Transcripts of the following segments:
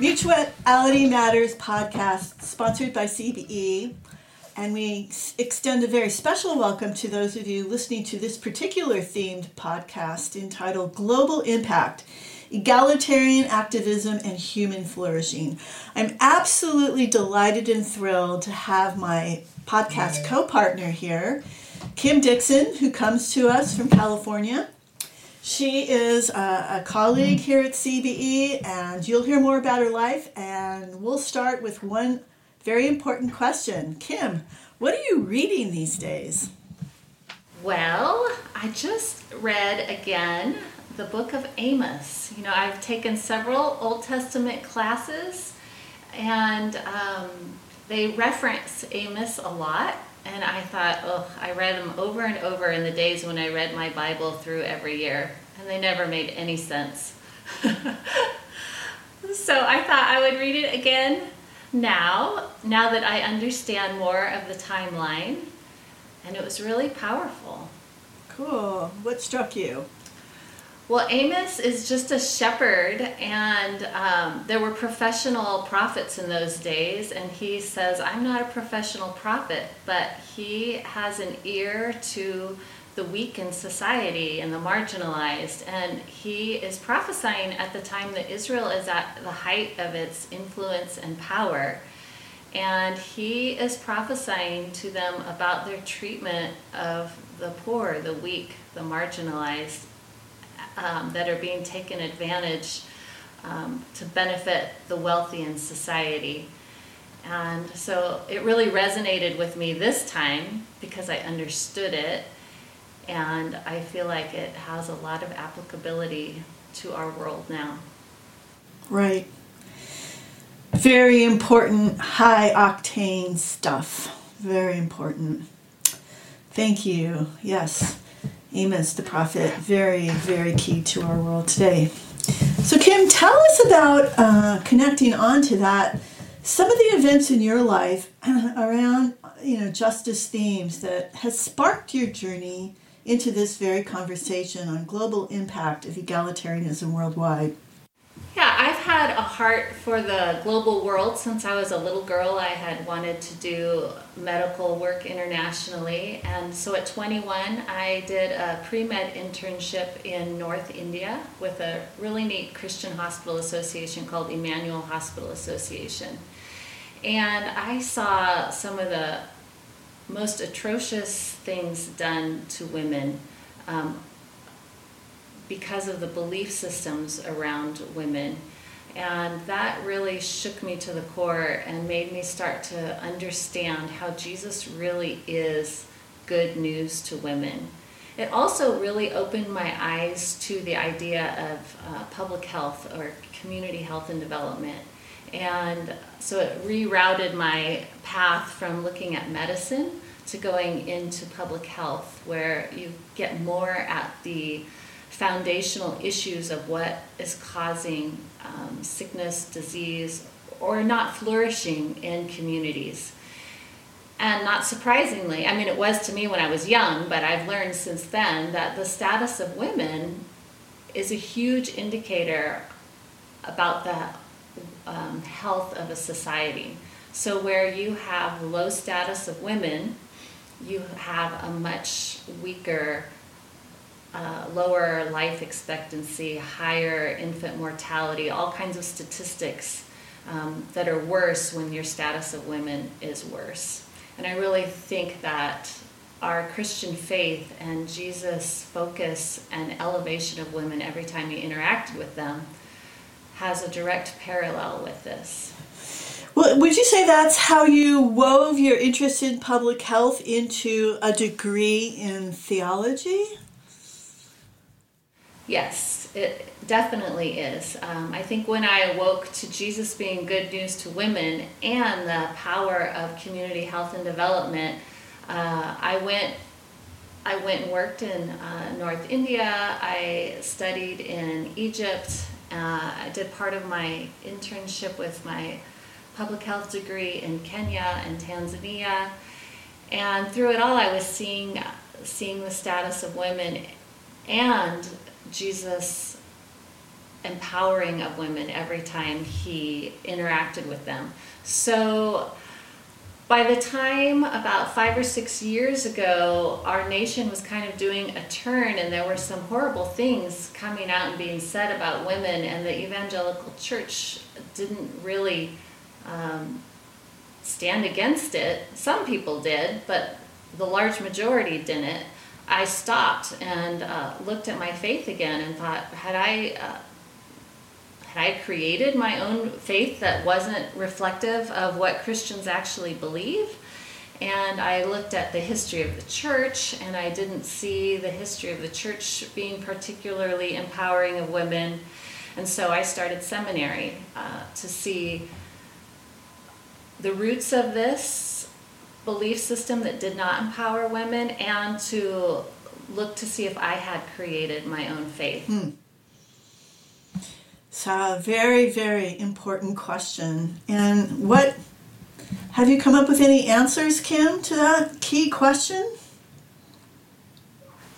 Mutuality Matters podcast, sponsored by CBE. And we extend a very special welcome to those of you listening to this particular themed podcast entitled Global Impact Egalitarian Activism and Human Flourishing. I'm absolutely delighted and thrilled to have my podcast co partner here, Kim Dixon, who comes to us from California. She is a, a colleague here at CBE, and you'll hear more about her life. And we'll start with one very important question. Kim, what are you reading these days? Well, I just read again the book of Amos. You know, I've taken several Old Testament classes, and um, they reference Amos a lot. And I thought, oh, I read them over and over in the days when I read my Bible through every year, and they never made any sense. so I thought I would read it again now, now that I understand more of the timeline. And it was really powerful. Cool. What struck you? Well, Amos is just a shepherd, and um, there were professional prophets in those days. And he says, I'm not a professional prophet, but he has an ear to the weak in society and the marginalized. And he is prophesying at the time that Israel is at the height of its influence and power. And he is prophesying to them about their treatment of the poor, the weak, the marginalized, um, that are being taken advantage um, to benefit the wealthy in society. And so it really resonated with me this time because I understood it. And I feel like it has a lot of applicability to our world now. Right. Very important, high octane stuff. Very important. Thank you. Yes. Amos the prophet, very, very key to our world today. So, Kim, tell us about uh, connecting on to that. Some of the events in your life around, you know, justice themes that has sparked your journey into this very conversation on global impact of egalitarianism worldwide. Yeah, I've had a heart for the global world since I was a little girl. I had wanted to do medical work internationally, and so at 21, I did a pre med internship in North India with a really neat Christian hospital association called Emmanuel Hospital Association. And I saw some of the most atrocious things done to women. Um, because of the belief systems around women. And that really shook me to the core and made me start to understand how Jesus really is good news to women. It also really opened my eyes to the idea of uh, public health or community health and development. And so it rerouted my path from looking at medicine to going into public health, where you get more at the foundational issues of what is causing um, sickness, disease, or not flourishing in communities. And not surprisingly, I mean, it was to me when I was young, but I've learned since then that the status of women is a huge indicator about the um, health of a society. So, where you have low status of women, you have a much weaker uh, lower life expectancy, higher infant mortality, all kinds of statistics um, that are worse when your status of women is worse. And I really think that our Christian faith and Jesus' focus and elevation of women every time he interacted with them has a direct parallel with this. Well, would you say that's how you wove your interest in public health into a degree in theology? Yes, it definitely is. Um, I think when I awoke to Jesus being good news to women and the power of community health and development, uh, I went. I went and worked in uh, North India. I studied in Egypt. Uh, I did part of my internship with my public health degree in Kenya and Tanzania. And through it all, I was seeing seeing the status of women and Jesus empowering of women every time he interacted with them. So by the time about five or six years ago, our nation was kind of doing a turn, and there were some horrible things coming out and being said about women, and the evangelical church didn't really um, stand against it. Some people did, but the large majority didn't. I stopped and uh, looked at my faith again and thought, had I uh, I created my own faith that wasn't reflective of what Christians actually believe? And I looked at the history of the church, and I didn't see the history of the church being particularly empowering of women. And so I started seminary uh, to see the roots of this belief system that did not empower women and to look to see if I had created my own faith. Hmm. So, a very, very important question. And what have you come up with any answers, Kim, to that key question?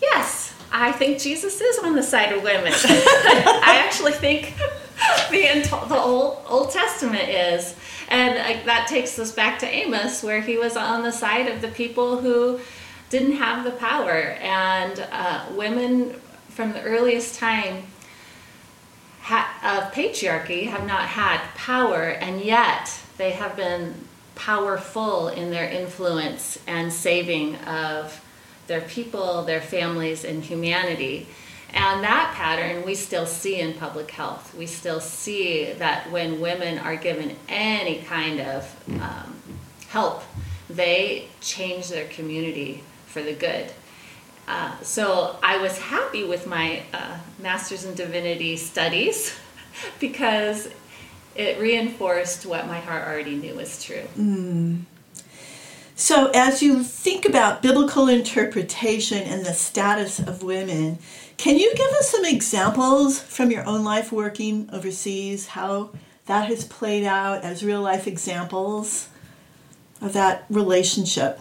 Yes, I think Jesus is on the side of women. I actually think the, the Old, Old Testament is. And uh, that takes us back to Amos, where he was on the side of the people who didn't have the power. And uh, women from the earliest time ha- of patriarchy have not had power, and yet they have been powerful in their influence and saving of their people, their families, and humanity. And that pattern we still see in public health. We still see that when women are given any kind of um, help, they change their community for the good. Uh, so I was happy with my uh, master's in divinity studies because it reinforced what my heart already knew was true. Mm. So, as you think about biblical interpretation and the status of women, can you give us some examples from your own life working overseas, how that has played out as real life examples of that relationship?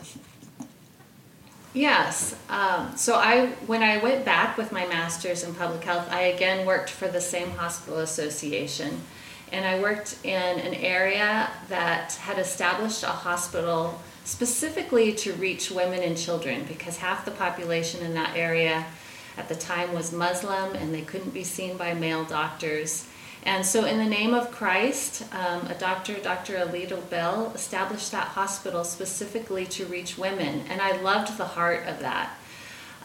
Yes. Um, so I, when I went back with my master's in public health, I again worked for the same hospital association, and I worked in an area that had established a hospital specifically to reach women and children because half the population in that area at the time was Muslim and they couldn't be seen by male doctors. And so, in the name of Christ, um, a doctor, Dr. Alito Bell, established that hospital specifically to reach women. And I loved the heart of that.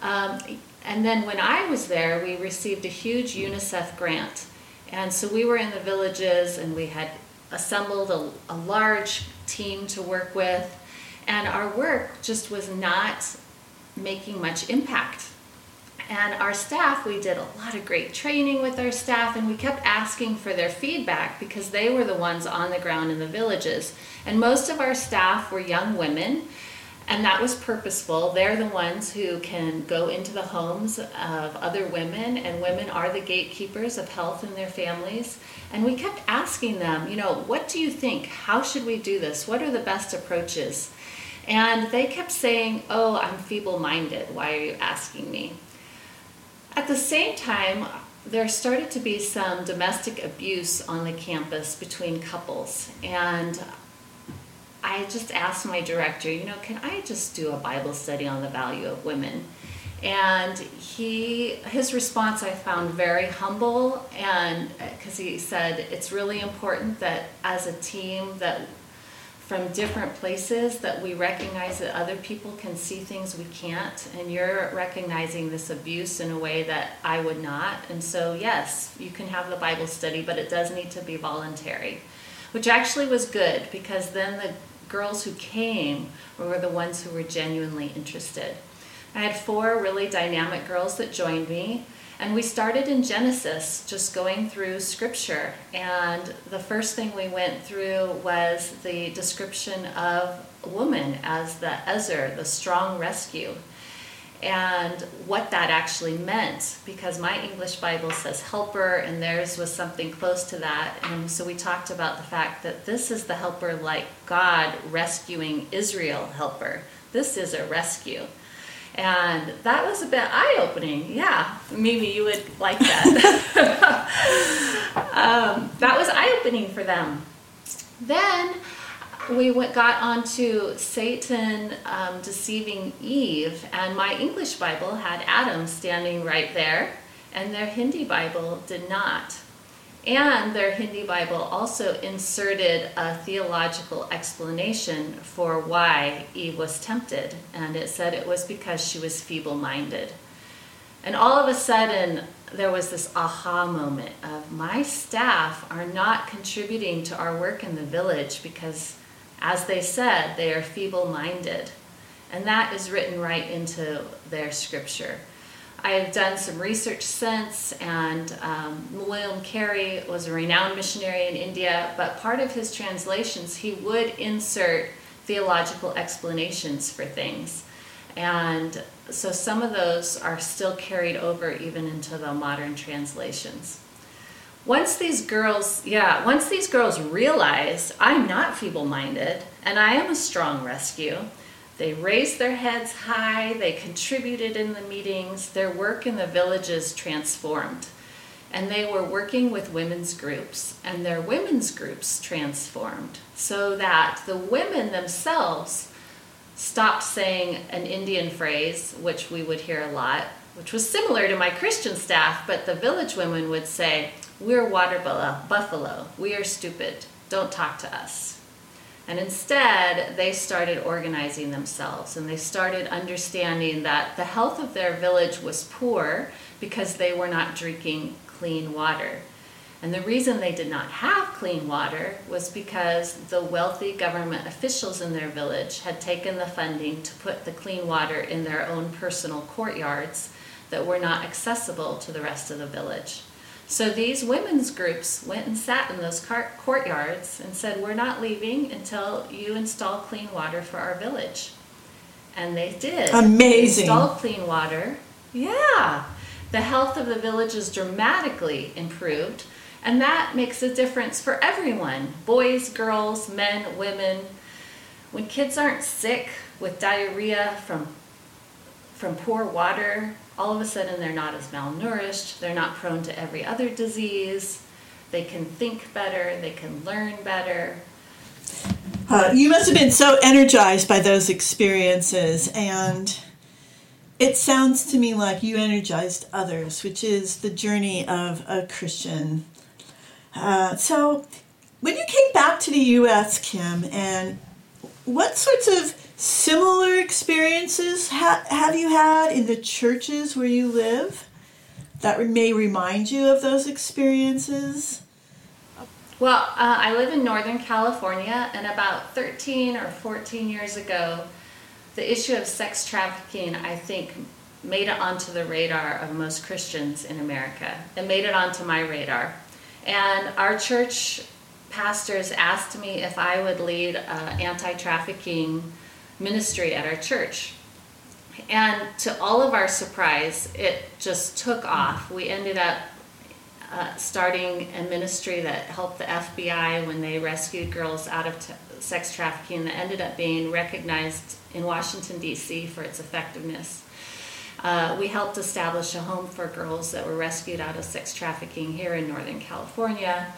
Um, and then, when I was there, we received a huge UNICEF grant. And so, we were in the villages and we had assembled a, a large team to work with. And our work just was not making much impact and our staff, we did a lot of great training with our staff, and we kept asking for their feedback because they were the ones on the ground in the villages. And most of our staff were young women, and that was purposeful. They're the ones who can go into the homes of other women, and women are the gatekeepers of health in their families. And we kept asking them, you know, what do you think? How should we do this? What are the best approaches? And they kept saying, oh, I'm feeble minded. Why are you asking me? At the same time, there started to be some domestic abuse on the campus between couples. And I just asked my director, you know, can I just do a Bible study on the value of women? And he, his response I found very humble, and uh, because he said it's really important that as a team that from different places that we recognize that other people can see things we can't. And you're recognizing this abuse in a way that I would not. And so yes you can have the bible study but it does need to be voluntary which actually was good because then the girls who came were the ones who were genuinely interested. I had four really dynamic girls that joined me And we started in Genesis, just going through scripture. And the first thing we went through was the description of woman as the Ezer, the strong rescue, and what that actually meant. Because my English Bible says helper, and theirs was something close to that. And so we talked about the fact that this is the helper like God rescuing Israel helper. This is a rescue. And that was a bit eye opening. Yeah, maybe you would like that. um, that was eye opening for them. Then we went, got onto Satan um, deceiving Eve, and my English Bible had Adam standing right there, and their Hindi Bible did not. And their Hindi Bible also inserted a theological explanation for why Eve was tempted. And it said it was because she was feeble minded. And all of a sudden, there was this aha moment of my staff are not contributing to our work in the village because, as they said, they are feeble minded. And that is written right into their scripture. I've done some research since, and um, William Carey was a renowned missionary in India, but part of his translations, he would insert theological explanations for things. And so some of those are still carried over even into the modern translations. Once these girls, yeah, once these girls realized I'm not feeble minded and I am a strong rescue, they raised their heads high, they contributed in the meetings, their work in the villages transformed. And they were working with women's groups, and their women's groups transformed so that the women themselves stopped saying an Indian phrase, which we would hear a lot, which was similar to my Christian staff, but the village women would say, We're water buffalo, we are stupid, don't talk to us. And instead, they started organizing themselves and they started understanding that the health of their village was poor because they were not drinking clean water. And the reason they did not have clean water was because the wealthy government officials in their village had taken the funding to put the clean water in their own personal courtyards that were not accessible to the rest of the village. So these women's groups went and sat in those courtyards and said, We're not leaving until you install clean water for our village. And they did. Amazing. They installed clean water. Yeah. The health of the village is dramatically improved. And that makes a difference for everyone boys, girls, men, women. When kids aren't sick with diarrhea from, from poor water, all of a sudden they're not as malnourished, they're not prone to every other disease, they can think better, they can learn better. Uh, you must have been so energized by those experiences, and it sounds to me like you energized others, which is the journey of a Christian. Uh, so, when you came back to the U.S., Kim, and what sorts of Similar experiences ha- have you had in the churches where you live that may remind you of those experiences? Well, uh, I live in Northern California, and about 13 or 14 years ago, the issue of sex trafficking, I think, made it onto the radar of most Christians in America. It made it onto my radar. And our church pastors asked me if I would lead uh, anti trafficking ministry at our church. And to all of our surprise, it just took off. We ended up uh, starting a ministry that helped the FBI when they rescued girls out of t- sex trafficking that ended up being recognized in Washington, D.C. for its effectiveness. Uh, we helped establish a home for girls that were rescued out of sex trafficking here in Northern California.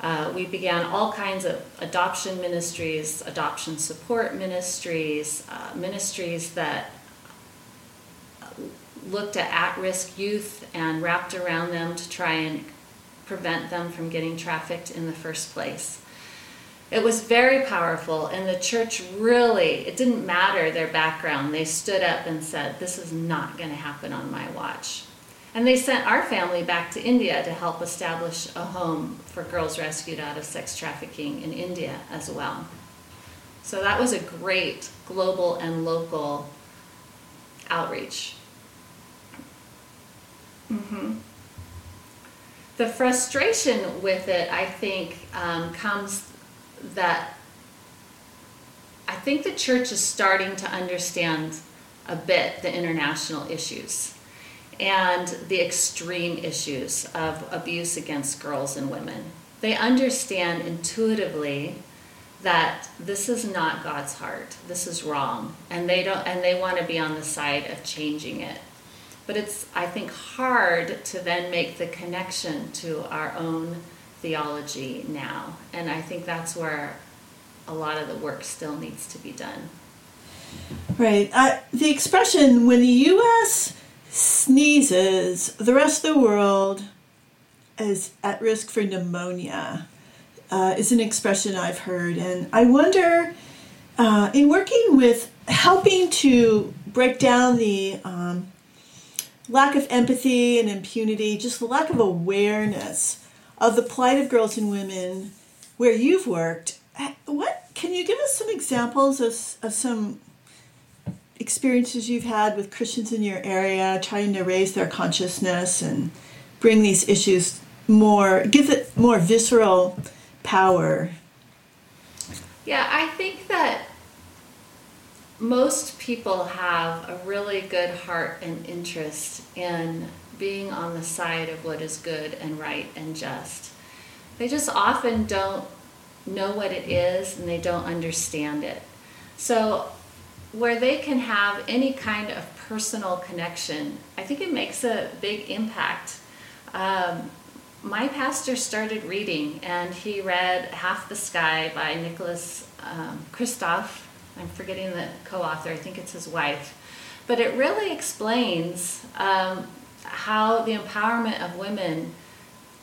Uh, we began all kinds of adoption ministries, adoption support ministries, uh, ministries that looked at at risk youth and wrapped around them to try and prevent them from getting trafficked in the first place. It was very powerful, and the church really, it didn't matter their background. They stood up and said, This is not going to happen on my watch. And they sent our family back to India to help establish a home for girls rescued out of sex trafficking in India as well. So that was a great global and local outreach. Mm-hmm. The frustration with it, I think, um, comes that I think the church is starting to understand a bit the international issues and the extreme issues of abuse against girls and women. They understand intuitively that this is not God's heart. This is wrong. And they don't and they want to be on the side of changing it. But it's I think hard to then make the connection to our own theology now. And I think that's where a lot of the work still needs to be done. Right. Uh, the expression when the US sneezes, the rest of the world is at risk for pneumonia uh, is an expression I've heard. And I wonder, uh, in working with helping to break down the um, lack of empathy and impunity, just the lack of awareness of the plight of girls and women where you've worked, what can you give us some examples of, of some experiences you've had with Christians in your area trying to raise their consciousness and bring these issues more, give it more visceral power. Yeah, I think that most people have a really good heart and interest in being on the side of what is good and right and just. They just often don't know what it is and they don't understand it. So, where they can have any kind of personal connection, I think it makes a big impact. Um, my pastor started reading, and he read Half the Sky by Nicholas um. I'm forgetting the co author, I think it's his wife. But it really explains um, how the empowerment of women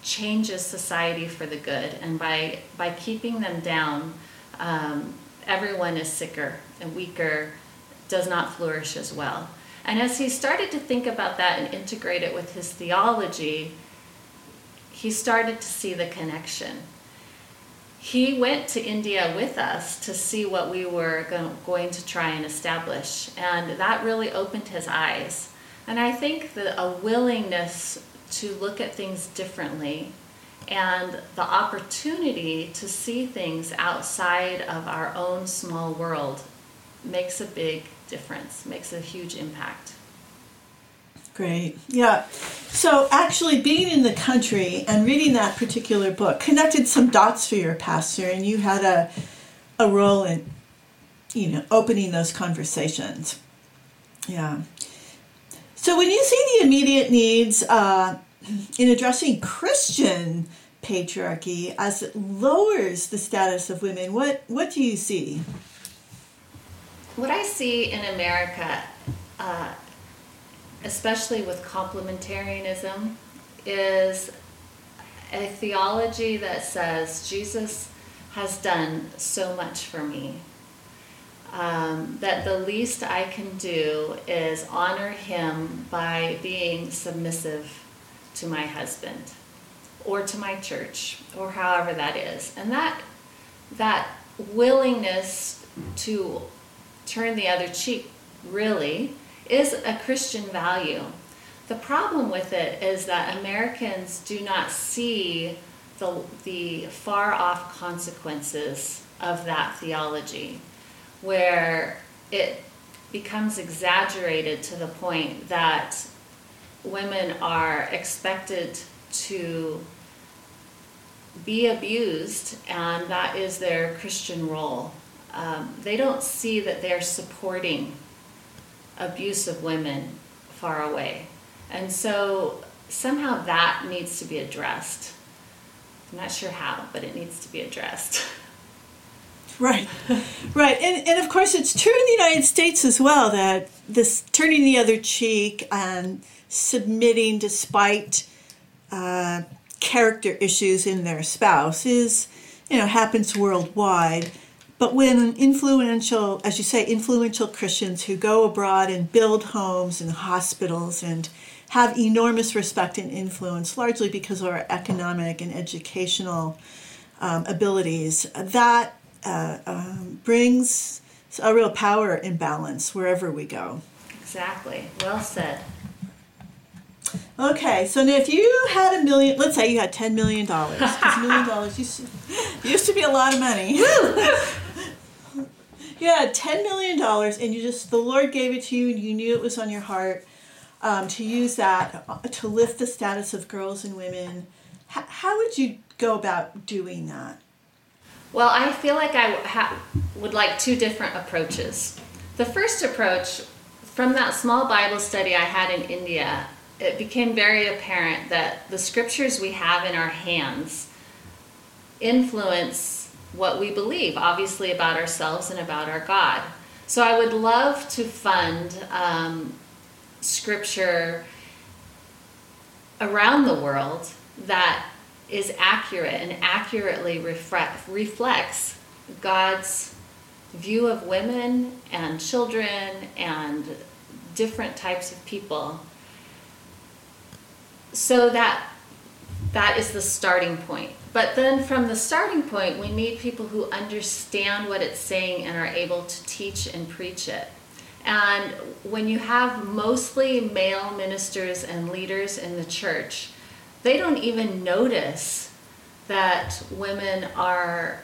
changes society for the good. And by, by keeping them down, um, everyone is sicker and weaker, does not flourish as well. And as he started to think about that and integrate it with his theology, he started to see the connection. He went to India with us to see what we were going to try and establish, and that really opened his eyes. And I think that a willingness to look at things differently and the opportunity to see things outside of our own small world makes a big difference, makes a huge impact. Great. Yeah. So actually being in the country and reading that particular book connected some dots for your pastor and you had a a role in you know opening those conversations. Yeah. So when you see the immediate needs uh, in addressing Christian patriarchy as it lowers the status of women, what what do you see? What I see in America uh, especially with complementarianism, is a theology that says Jesus has done so much for me. Um, that the least I can do is honor him by being submissive to my husband or to my church or however that is. And that that willingness to turn the other cheek really is a Christian value. The problem with it is that Americans do not see the, the far off consequences of that theology, where it becomes exaggerated to the point that women are expected to be abused, and that is their Christian role. Um, they don't see that they're supporting abuse of women far away. And so somehow that needs to be addressed. I'm not sure how, but it needs to be addressed. Right, right. And, and of course, it's true in the United States as well that this turning the other cheek and submitting despite uh, character issues in their spouse is, you know, happens worldwide. But when influential, as you say, influential Christians who go abroad and build homes and hospitals and have enormous respect and influence, largely because of our economic and educational um, abilities, that uh, um, brings a real power imbalance wherever we go. Exactly. Well said. Okay, so now if you had a million, let's say you had ten million dollars, because a million dollars used to, used to be a lot of money. had ten million dollars, and you just the Lord gave it to you, and you knew it was on your heart um, to use that uh, to lift the status of girls and women. H- how would you go about doing that? Well, I feel like I ha- would like two different approaches. The first approach, from that small Bible study I had in India, it became very apparent that the scriptures we have in our hands influence what we believe, obviously, about ourselves and about our God. So I would love to fund um, scripture around the world that is accurate and accurately reflect, reflects God's view of women and children and different types of people. So that that is the starting point. But then from the starting point, we need people who understand what it's saying and are able to teach and preach it. And when you have mostly male ministers and leaders in the church, they don't even notice that women are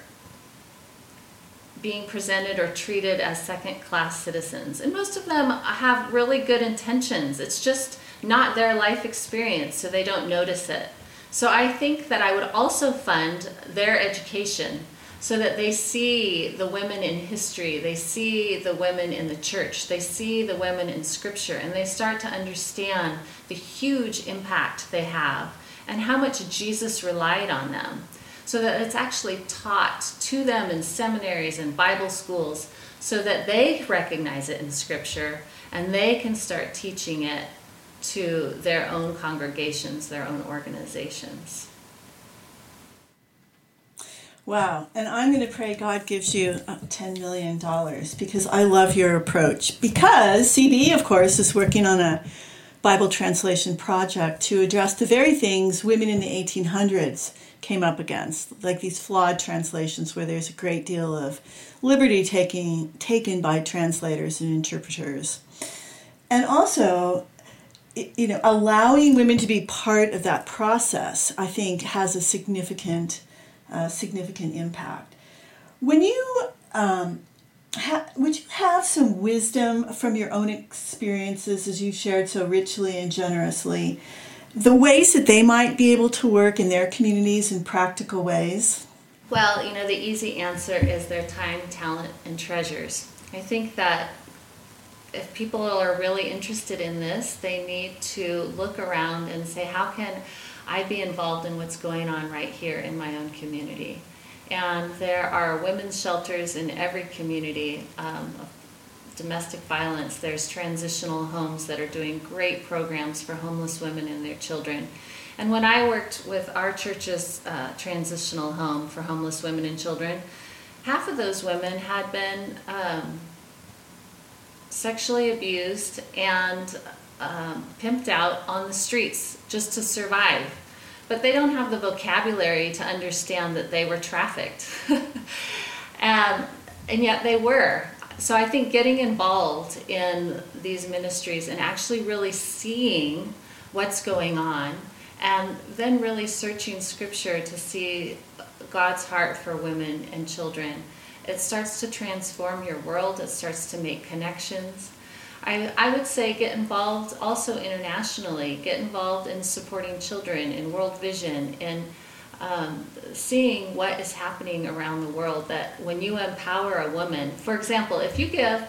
being presented or treated as second class citizens. And most of them have really good intentions. It's just not their life experience, so they don't notice it. So I think that I would also fund their education so that they see the women in history, they see the women in the church, they see the women in scripture, and they start to understand the huge impact they have and how much Jesus relied on them. So that it's actually taught to them in seminaries and Bible schools so that they recognize it in scripture and they can start teaching it to their own congregations, their own organizations. Wow. And I'm going to pray God gives you uh, $10 million because I love your approach. Because CBE, of course, is working on a Bible translation project to address the very things women in the 1800s came up against, like these flawed translations where there's a great deal of liberty taking, taken by translators and interpreters. And also, you know, allowing women to be part of that process, I think, has a significant uh, significant impact. When you um, ha- would you have some wisdom from your own experiences as you've shared so richly and generously, the ways that they might be able to work in their communities in practical ways? Well, you know, the easy answer is their time, talent, and treasures. I think that if people are really interested in this, they need to look around and say, how can I be involved in what's going on right here in my own community. And there are women's shelters in every community um, of domestic violence. There's transitional homes that are doing great programs for homeless women and their children. And when I worked with our church's uh, transitional home for homeless women and children, half of those women had been um, sexually abused and um, pimped out on the streets just to survive. But they don't have the vocabulary to understand that they were trafficked. and, and yet they were. So I think getting involved in these ministries and actually really seeing what's going on and then really searching scripture to see God's heart for women and children. It starts to transform your world, it starts to make connections. I, I would say get involved also internationally, get involved in supporting children, in World Vision, in um, seeing what is happening around the world. That when you empower a woman, for example, if you give,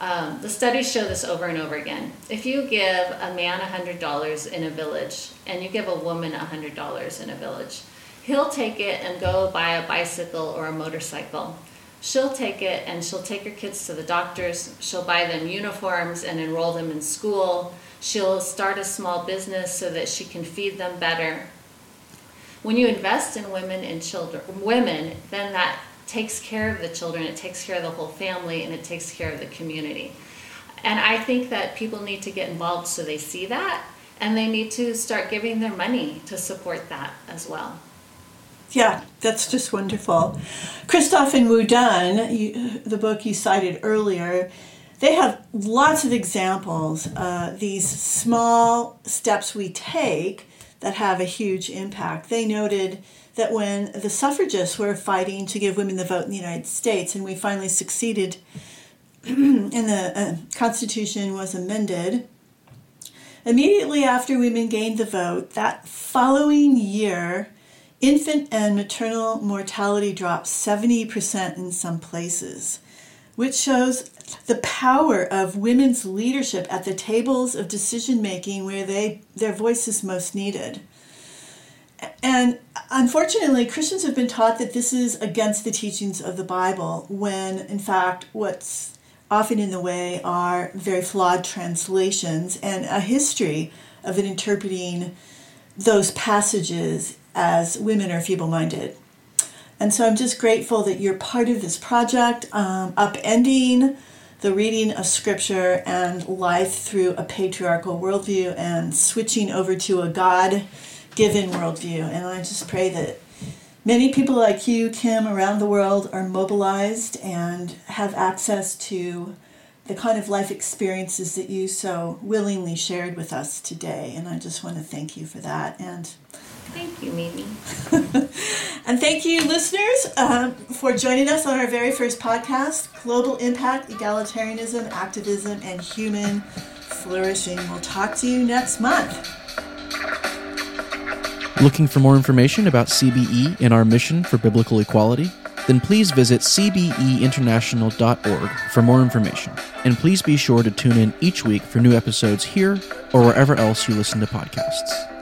um, the studies show this over and over again. If you give a man $100 in a village and you give a woman $100 in a village, he'll take it and go buy a bicycle or a motorcycle she'll take it and she'll take her kids to the doctors. She'll buy them uniforms and enroll them in school. She'll start a small business so that she can feed them better. When you invest in women and children, women, then that takes care of the children, it takes care of the whole family, and it takes care of the community. And I think that people need to get involved so they see that, and they need to start giving their money to support that as well. Yeah, that's just wonderful. Kristof and WuDunn, you, the book you cited earlier, they have lots of examples, uh, these small steps we take that have a huge impact. They noted that when the suffragists were fighting to give women the vote in the United States, and we finally succeeded, and the uh, Constitution was amended, immediately after women gained the vote, that following year, infant and maternal mortality dropped 70% in some places, which shows the power of women's leadership at the tables of decision making where they their voice is most needed. And unfortunately, Christians have been taught that this is against the teachings of the Bible, when in fact, what's often in the way are very flawed translations and a history of interpreting those passages as women are feeble minded. And so I'm just grateful that you're part of this project, um, upending the reading of scripture and life through a patriarchal worldview and switching over to a God given worldview. And I just pray that many people like you, Kim, around the world are mobilized and have access to the kind of life experiences that you so willingly shared with us today. And I just want to thank you for that. And Thank you, Mimi. and thank you, listeners, um, for joining us on our very first podcast Global Impact, Egalitarianism, Activism, and Human Flourishing. We'll talk to you next month. Looking for more information about CBE and our mission for biblical equality? Then please visit cbeinternational.org for more information. And please be sure to tune in each week for new episodes here or wherever else you listen to podcasts.